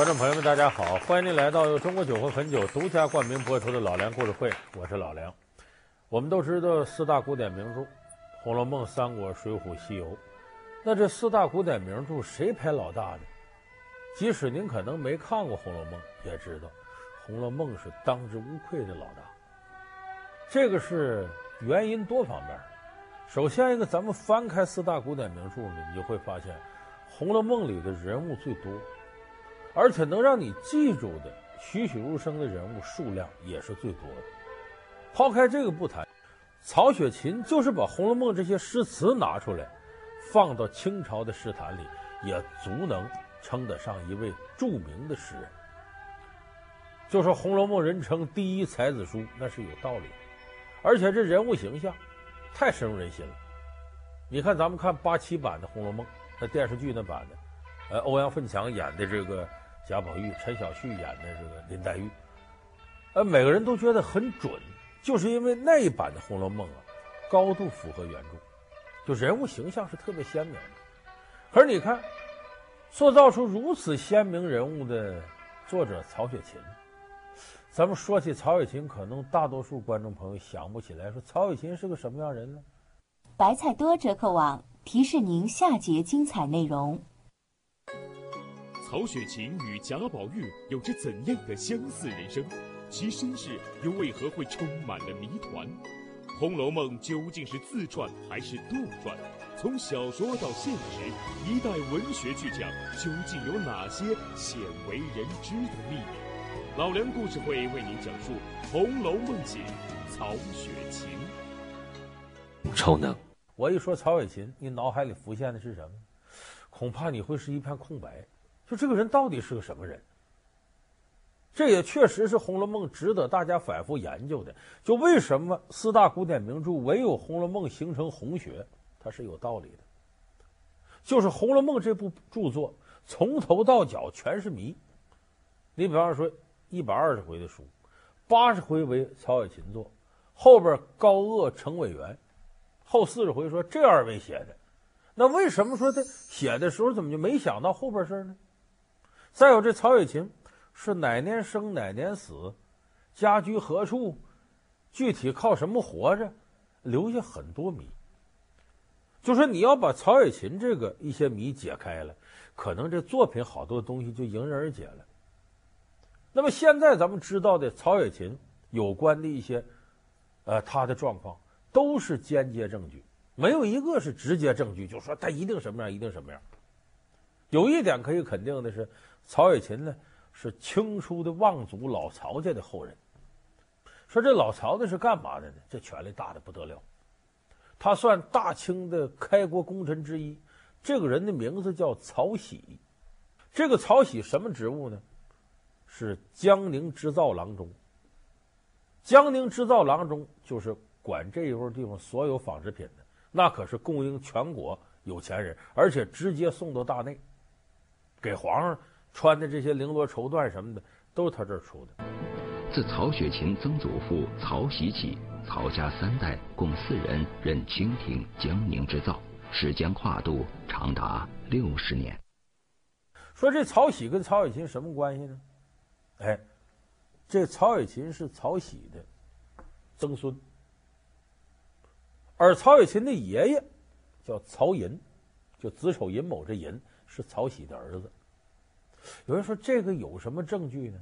观众朋友们，大家好，欢迎您来到由中国酒和汾酒独家冠名播出的《老梁故事会》，我是老梁。我们都知道四大古典名著《红楼梦》《三国》《水浒》《西游》，那这四大古典名著谁排老大呢？即使您可能没看过《红楼梦》，也知道《红楼梦》是当之无愧的老大。这个是原因多方面。首先一个，咱们翻开四大古典名著呢，你就会发现，《红楼梦》里的人物最多。而且能让你记住的栩栩如生的人物数量也是最多的。抛开这个不谈，曹雪芹就是把《红楼梦》这些诗词拿出来，放到清朝的诗坛里，也足能称得上一位著名的诗人。就说《红楼梦》人称第一才子书，那是有道理的。而且这人物形象太深入人心了。你看，咱们看八七版的《红楼梦》，那电视剧那版的，呃，欧阳奋强演的这个。贾宝玉、陈小旭演的这个林黛玉，呃，每个人都觉得很准，就是因为那一版的《红楼梦》啊，高度符合原著，就人物形象是特别鲜明的。可是你看，塑造出如此鲜明人物的作者曹雪芹，咱们说起曹雪芹，可能大多数观众朋友想不起来，说曹雪芹是个什么样人呢？白菜多折扣网提示您下节精彩内容。曹雪芹。与贾宝玉有着怎样的相似人生？其身世又为何会充满了谜团？《红楼梦》究竟是自传还是杜撰？从小说到现实，一代文学巨匠究竟有哪些鲜为人知的秘密？老梁故事会为您讲述《红楼梦》写曹雪芹。超能，我一说曹雪芹，你脑海里浮现的是什么？恐怕你会是一片空白。就这个人到底是个什么人？这也确实是《红楼梦》值得大家反复研究的。就为什么四大古典名著唯有《红楼梦》形成红学，它是有道理的。就是《红楼梦》这部著作从头到脚全是谜。你比方说一百二十回的书，八十回为曹雪芹作，后边高鄂、程伟元，后四十回说这二位写的。那为什么说他写的时候怎么就没想到后边事呢？再有这曹雪芹是哪年生哪年死，家居何处，具体靠什么活着，留下很多谜。就说你要把曹雪芹这个一些谜解开了，可能这作品好多东西就迎刃而解了。那么现在咱们知道的曹雪芹有关的一些，呃，他的状况都是间接证据，没有一个是直接证据，就说他一定什么样，一定什么样。有一点可以肯定的是。曹雪芹呢，是清初的望族老曹家的后人。说这老曹家是干嘛的呢？这权力大的不得了，他算大清的开国功臣之一。这个人的名字叫曹玺。这个曹玺什么职务呢？是江宁织造郎中。江宁织造郎中就是管这一块地方所有纺织品的，那可是供应全国有钱人，而且直接送到大内，给皇上。穿的这些绫罗绸缎什么的，都是他这儿出的。自曹雪芹曾祖父曹玺起，曹家三代共四人任清廷江宁织造，时间跨度长达六十年。说这曹玺跟曹雪芹什么关系呢？哎，这曹雪芹是曹玺的曾孙，而曹雪芹的爷爷叫曹寅，就子丑寅卯这寅是曹玺的儿子。有人说这个有什么证据呢？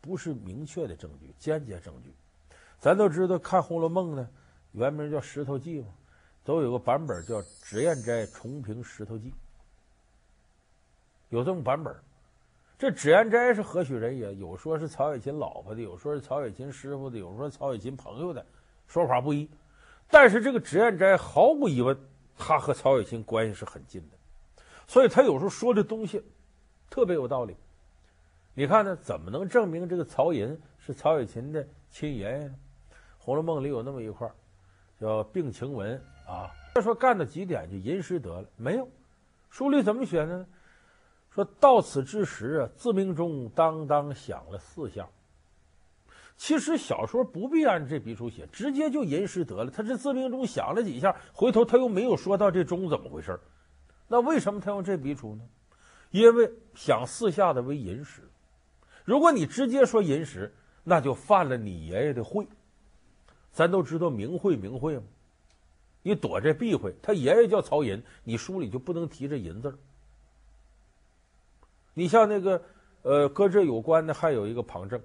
不是明确的证据，间接证据。咱都知道看《红楼梦》呢，原名叫《石头记》嘛，都有个版本叫《脂砚斋重评石头记》，有这么版本。这脂砚斋是何许人也？有说是曹雪芹老婆的，有说是曹雪芹师傅的，有说曹雪芹朋友的，说法不一。但是这个脂砚斋毫无疑问，他和曹雪芹关系是很近的，所以他有时候说的东西。特别有道理，你看呢？怎么能证明这个曹寅是曹雪芹的亲爷爷呢？《红楼梦》里有那么一块，叫病情文啊。他说干到几点就吟诗得了？没有，书里怎么写呢？说到此之时啊，自命中当当响了四下。其实小说不必按这笔触写，直接就吟诗得了。他这自命中响了几下，回头他又没有说到这钟怎么回事，那为什么他用这笔触呢？因为想四下的为寅时。如果你直接说寅时，那就犯了你爷爷的讳。咱都知道明讳明讳嘛，你躲这避讳，他爷爷叫曹寅，你书里就不能提这寅字。你像那个呃，搁这有关的还有一个旁证，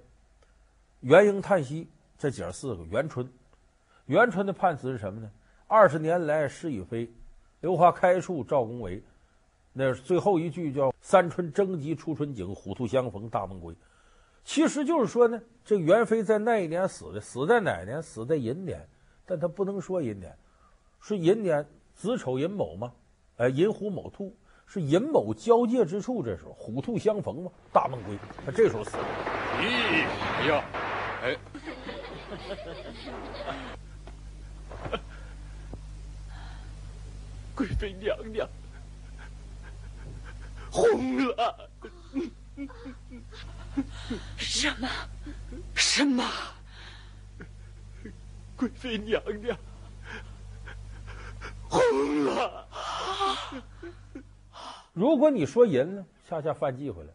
元婴叹息，这姐儿四个元春，元春的判词是什么呢？二十年来事与非，榴花开处赵公为。那最后一句叫“三春争及初春景，虎兔相逢大梦归”，其实就是说呢，这元妃在那一年死的，死在哪年？死在寅年，但他不能说寅年，是寅年子丑寅卯嘛，哎，寅虎卯兔是寅卯交界之处，这时候虎兔相逢嘛，大梦归，他这时候死了。咦，哎呀，哎，贵妃娘娘。红了！什么？什么？贵妃娘娘红了！如果你说寅呢，恰恰犯忌讳了，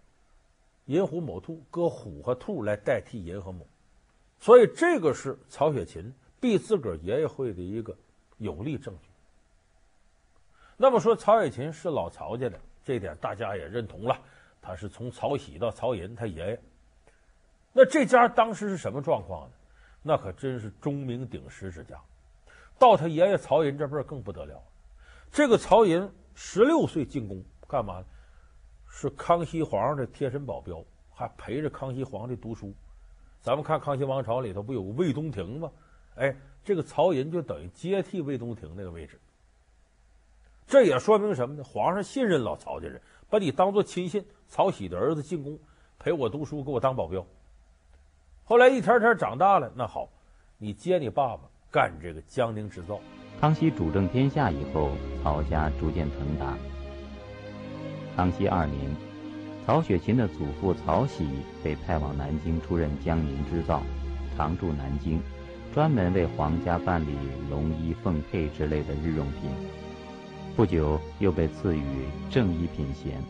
寅虎卯兔，搁虎和兔来代替寅和卯，所以这个是曹雪芹避自个儿爷爷讳的一个有力证据。那么说曹雪芹是老曹家的。这点大家也认同了，他是从曹玺到曹寅，他爷爷。那这家当时是什么状况呢？那可真是钟鸣鼎食之家。到他爷爷曹寅这辈更不得了。这个曹寅十六岁进宫干嘛呢？是康熙皇上的贴身保镖，还陪着康熙皇帝读书。咱们看康熙王朝里头不有个魏东亭吗？哎，这个曹寅就等于接替魏东亭那个位置。这也说明什么呢？皇上信任老曹家人，把你当做亲信。曹玺的儿子进宫陪我读书，给我当保镖。后来一天天长大了，那好，你接你爸爸干这个江宁织造。康熙主政天下以后，曹家逐渐腾达。康熙二年，曹雪芹的祖父曹玺被派往南京出任江宁织造，常驻南京，专门为皇家办理龙衣凤佩之类的日用品。不久又被赐予正一品衔。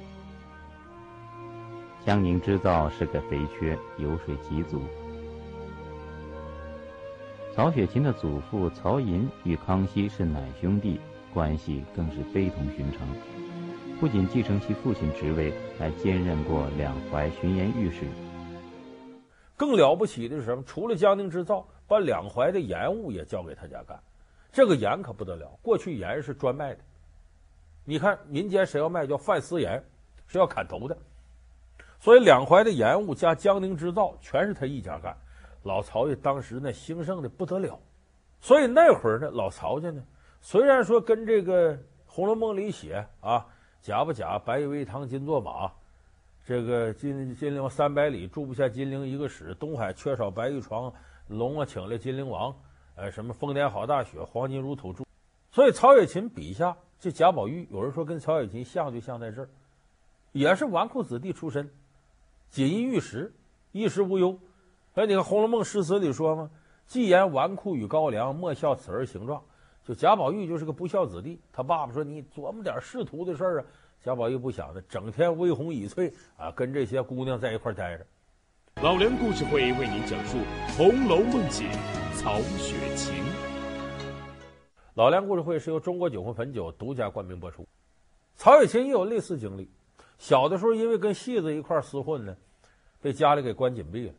江宁织造是个肥缺，油水极足。曹雪芹的祖父曹寅与康熙是奶兄弟，关系更是非同寻常。不仅继承其父亲职位，还兼任过两淮巡盐御史。更了不起的是什么？除了江宁织造，把两淮的盐务也交给他家干。这个盐可不得了，过去盐是专卖的。你看民间谁要卖叫贩私盐，是要砍头的。所以两淮的盐务加江宁织造全是他一家干。老曹家当时那兴盛的不得了，所以那会儿呢老曹家呢虽然说跟这个《红楼梦》里写啊假不假，白玉为堂金作马，这个金金陵三百里住不下金陵一个史，东海缺少白玉床，龙啊请来金陵王，呃什么丰年好大雪，黄金如土铸。所以曹雪芹笔下。这贾宝玉，有人说跟曹雪芹像，就像在这儿，也是纨绔子弟出身，锦衣玉食，衣食无忧。哎，你看《红楼梦》诗词里说嘛，“既言纨绔与高粱，莫笑此儿形状。”就贾宝玉就是个不孝子弟，他爸爸说：“你琢磨点仕途的事儿啊。”贾宝玉不想的，整天微红倚翠啊，跟这些姑娘在一块待着。老梁故事会为您讲述《红楼梦》写曹雪芹。老梁故事会是由中国酒魂汾酒独家冠名播出。曹雪芹也有类似经历，小的时候因为跟戏子一块厮混呢，被家里给关紧闭了。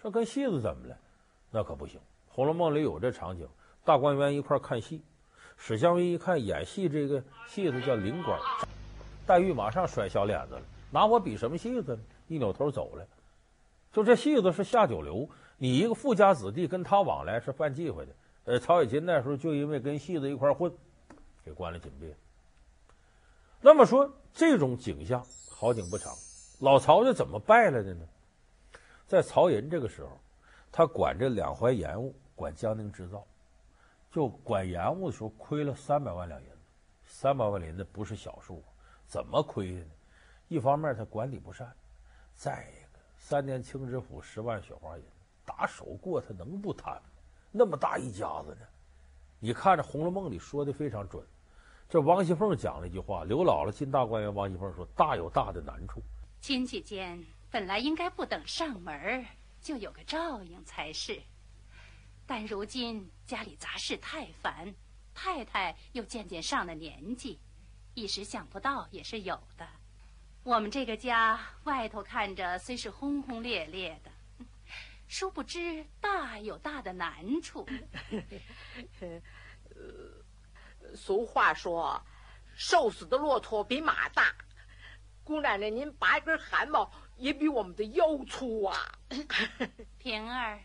说跟戏子怎么了？那可不行，《红楼梦》里有这场景：大观园一块看戏，史湘云一看演戏这个戏子叫林官，黛玉马上甩小脸子了，拿我比什么戏子呢？一扭头走了。就这戏子是下九流，你一个富家子弟跟他往来是犯忌讳的。呃，曹雪芹那时候就因为跟戏子一块混，给关了禁闭。那么说这种景象好景不长，老曹家怎么败了的呢？在曹寅这个时候，他管这两淮盐务，管江宁织造，就管盐务的时候亏了三百万两银子，三百万两银子不是小数，怎么亏的呢？一方面他管理不善，再一个三年清知府十万雪花银打手过，他能不贪吗？那么大一家子呢，你看这《红楼梦》里说的非常准，这王熙凤讲了一句话：“刘姥姥进大观园。”王熙凤说：“大有大的难处。亲戚间本来应该不等上门就有个照应才是，但如今家里杂事太繁，太太又渐渐上了年纪，一时想不到也是有的。我们这个家外头看着虽是轰轰烈烈的，殊不知大有大的难处。”俗话说：“瘦死的骆驼比马大。”姑奶奶，您拔一根汗毛也比我们的腰粗啊！平儿，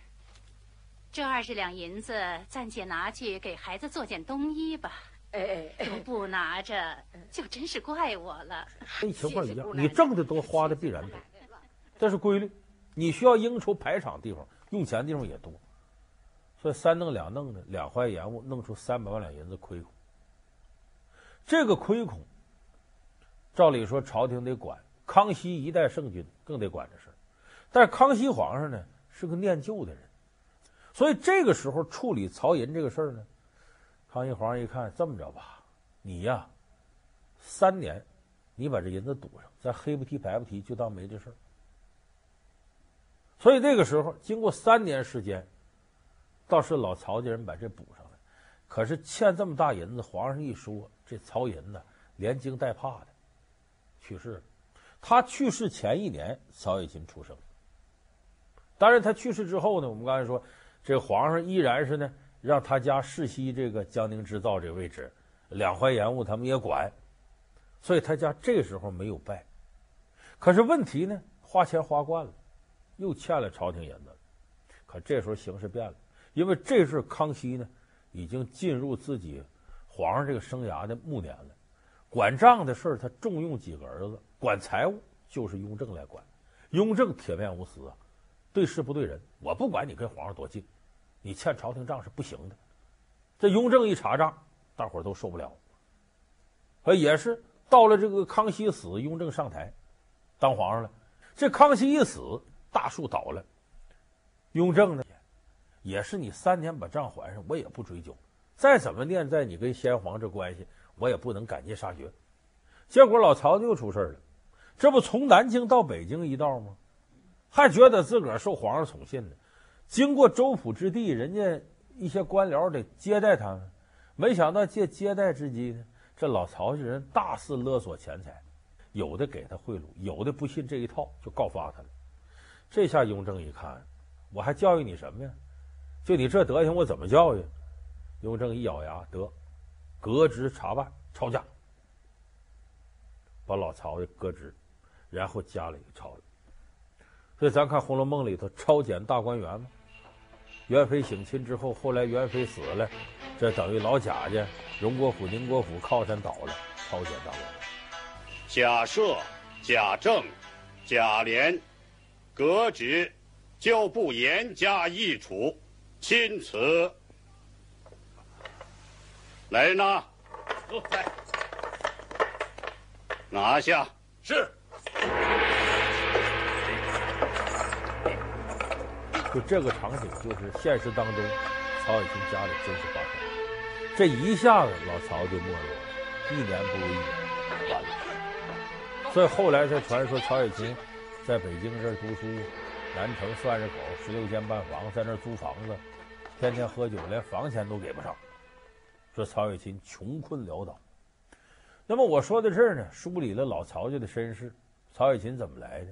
这二十两银子暂且拿去给孩子做件冬衣吧。哎哎，都不拿着，就真是怪我了。跟情况一样，你挣的多，花的必然多，这是规律。你需要应酬排场地方，用钱地方也多，所以三弄两弄的，两坏延误，弄出三百万两银子亏空。这个亏空，照理说朝廷得管，康熙一代圣君更得管这事。但是康熙皇上呢是个念旧的人，所以这个时候处理曹寅这个事儿呢，康熙皇上一看，这么着吧，你呀，三年，你把这银子堵上，咱黑不提白不提，就当没这事儿。所以这个时候经过三年时间，倒是老曹家人把这补上了，可是欠这么大银子，皇上一说。这曹寅呢，连惊带怕的去世了。他去世前一年，曹雪芹出生。当然，他去世之后呢，我们刚才说，这皇上依然是呢，让他家世袭这个江宁织造这个位置，两淮盐务他们也管，所以他家这时候没有败。可是问题呢，花钱花惯了，又欠了朝廷银子。可这时候形势变了，因为这是康熙呢，已经进入自己。皇上这个生涯的暮年了，管账的事儿他重用几个儿子，管财务就是雍正来管。雍正铁面无私啊，对事不对人。我不管你跟皇上多近，你欠朝廷账是不行的。这雍正一查账，大伙儿都受不了。呃，也是到了这个康熙死，雍正上台当皇上了。这康熙一死，大树倒了。雍正呢，也是你三年把账还上，我也不追究。再怎么念在你跟先皇这关系，我也不能赶尽杀绝。结果老曹就又出事了，这不从南京到北京一道吗？还觉得自个儿受皇上宠信呢。经过周浦之地，人家一些官僚得接待他们，没想到借接待之机呢，这老曹这人大肆勒索钱财，有的给他贿赂，有的不信这一套就告发他了。这下雍正一看，我还教育你什么呀？就你这德行，我怎么教育？雍正一咬牙，得革职查办抄家，把老曹给革职，然后加了一个抄。所以咱看《红楼梦》里头抄检大观园嘛，元妃省亲之后，后来元妃死了，这等于老贾家荣国府、宁国府靠山倒了，抄检大观园。贾赦、贾政、贾琏革职，就不严加议处，钦此。来人呐！来。拿下。是。就这个场景，就是现实当中曹雪芹家里真实发生。这一下子，老曹就没落了，一年不如一年，完了。所以后来才传说曹雪芹在北京这儿读书，南城算是口十六间半房，在那儿租房子，天天喝酒，连房钱都给不上。说曹雪芹穷困潦倒，那么我说到这儿呢，梳理了老曹家的身世，曹雪芹怎么来的？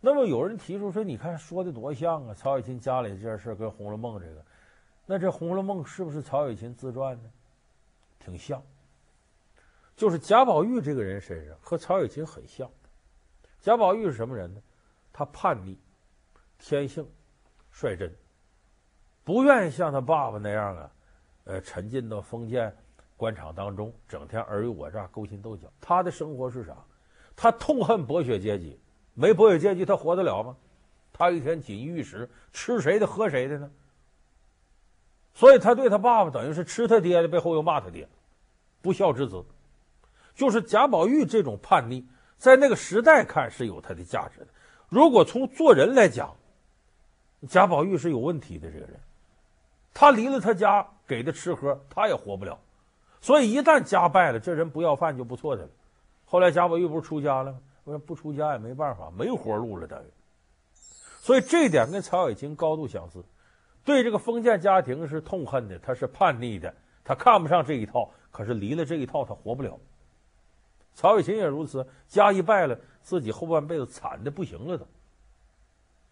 那么有人提出说，你看说的多像啊，曹雪芹家里这件事跟《红楼梦》这个，那这《红楼梦》是不是曹雪芹自传呢？挺像，就是贾宝玉这个人身上和曹雪芹很像。贾宝玉是什么人呢？他叛逆，天性率真，不愿意像他爸爸那样啊。呃，沉浸到封建官场当中，整天尔虞我诈、勾心斗角。他的生活是啥？他痛恨剥削阶级，没剥削阶级他活得了吗？他一天锦衣玉食，吃谁的喝谁的呢？所以他对他爸爸等于是吃他爹的，背后又骂他爹，不孝之子。就是贾宝玉这种叛逆，在那个时代看是有他的价值的。如果从做人来讲，贾宝玉是有问题的这个人。他离了他家给的吃喝，他也活不了，所以一旦家败了，这人不要饭就不错的了。后来贾宝玉不是出家了吗？我说不出家也没办法，没活路了等于。所以这一点跟曹雪芹高度相似，对这个封建家庭是痛恨的，他是叛逆的，他看不上这一套。可是离了这一套，他活不了。曹雪芹也如此，家一败了，自己后半辈子惨的不行了都。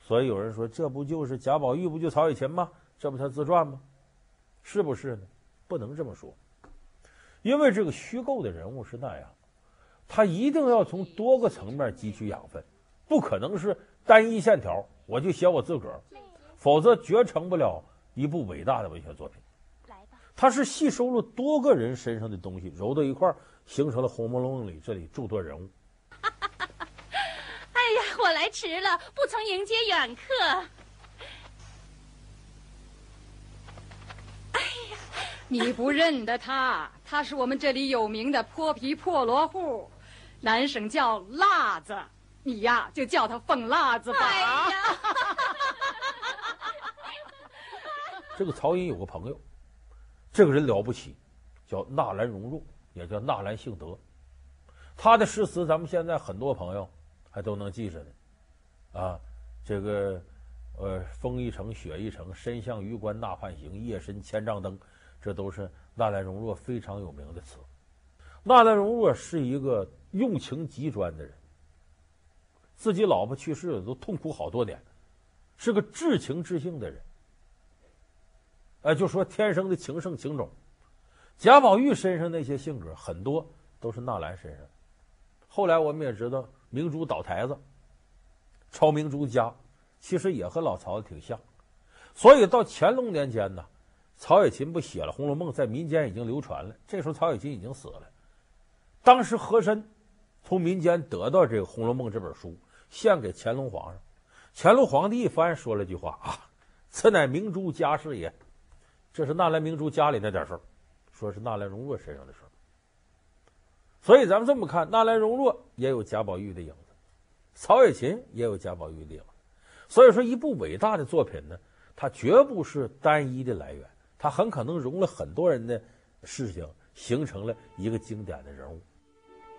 所以有人说，这不就是贾宝玉不就曹雪芹吗？这不他自传吗？是不是呢？不能这么说，因为这个虚构的人物是那样，他一定要从多个层面汲取养分，不可能是单一线条。我就写我自个儿，否则绝成不了一部伟大的文学作品。他是吸收了多个人身上的东西，揉到一块儿，形成了《红楼梦》里这里诸多人物。哎呀，我来迟了，不曾迎接远客。哎呀，你不认得他？他是我们这里有名的泼皮破落户，南省叫辣子。你呀，就叫他凤辣子吧。哎呀，这个曹寅有个朋友，这个人了不起，叫纳兰容若，也叫纳兰性德。他的诗词，咱们现在很多朋友还都能记着呢。啊，这个呃，风一程，雪一程，身向榆关那畔行，夜深千帐灯，这都是纳兰容若非常有名的词。纳兰容若是一个用情极专的人。自己老婆去世了，都痛苦好多年，是个至情至性的人。哎，就说天生的情圣情种，贾宝玉身上那些性格很多都是纳兰身上。后来我们也知道，明珠倒台子，抄明珠家，其实也和老曹的挺像。所以到乾隆年间呢，曹雪芹不写了《红楼梦》，在民间已经流传了。这时候曹雪芹已经死了，当时和珅从民间得到这个《红楼梦》这本书。献给乾隆皇上，乾隆皇帝一翻说了句话啊：“此乃明珠家事也。”这是纳兰明珠家里那点事儿，说是纳兰容若身上的事儿。所以咱们这么看，纳兰容若也有贾宝玉的影子，曹雪芹也有贾宝玉的影子。所以说，一部伟大的作品呢，它绝不是单一的来源，它很可能融了很多人的事情，形成了一个经典的人物。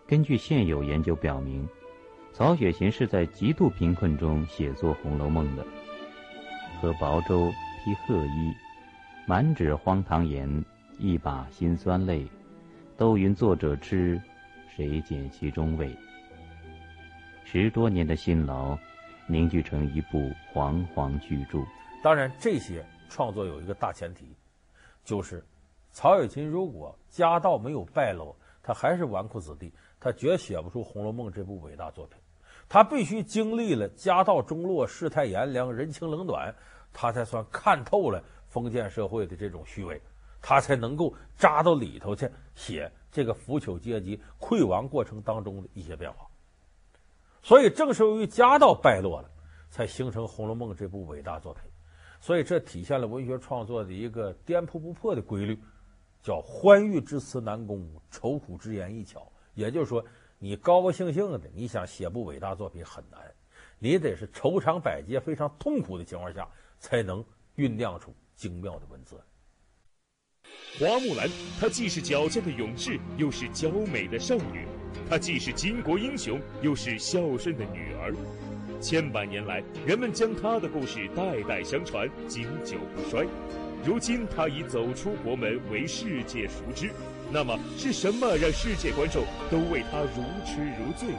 根据现有研究表明。曹雪芹是在极度贫困中写作《红楼梦》的，和薄粥，披褐衣，满纸荒唐言，一把辛酸泪，都云作者痴，谁解其中味？十多年的辛劳，凝聚成一部煌煌巨著。当然，这些创作有一个大前提，就是曹雪芹如果家道没有败落，他还是纨绔子弟，他绝写不出《红楼梦》这部伟大作品。他必须经历了家道中落、世态炎凉、人情冷暖，他才算看透了封建社会的这种虚伪，他才能够扎到里头去写这个腐朽阶级溃亡过程当中的一些变化。所以，正是由于家道败落了，才形成《红楼梦》这部伟大作品。所以，这体现了文学创作的一个颠扑不破的规律，叫“欢愉之词难攻，愁苦之言易巧”。也就是说。你高高兴兴的，你想写部伟大作品很难，你得是愁肠百结、非常痛苦的情况下，才能酝酿出精妙的文字。花木兰，她既是矫健的勇士，又是娇美的少女；她既是巾帼英雄，又是孝顺的女儿。千百年来，人们将她的故事代代相传，经久不衰。如今，她已走出国门，为世界熟知。那么是什么让世界观众都为她如痴如醉？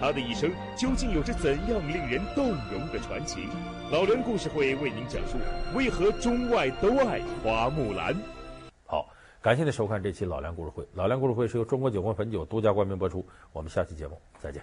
他的一生究竟有着怎样令人动容的传奇？老梁故事会为您讲述为何中外都爱花木兰。好，感谢您收看这期老梁故事会。老梁故事会是由中国酒魂汾酒独家冠名播出。我们下期节目再见。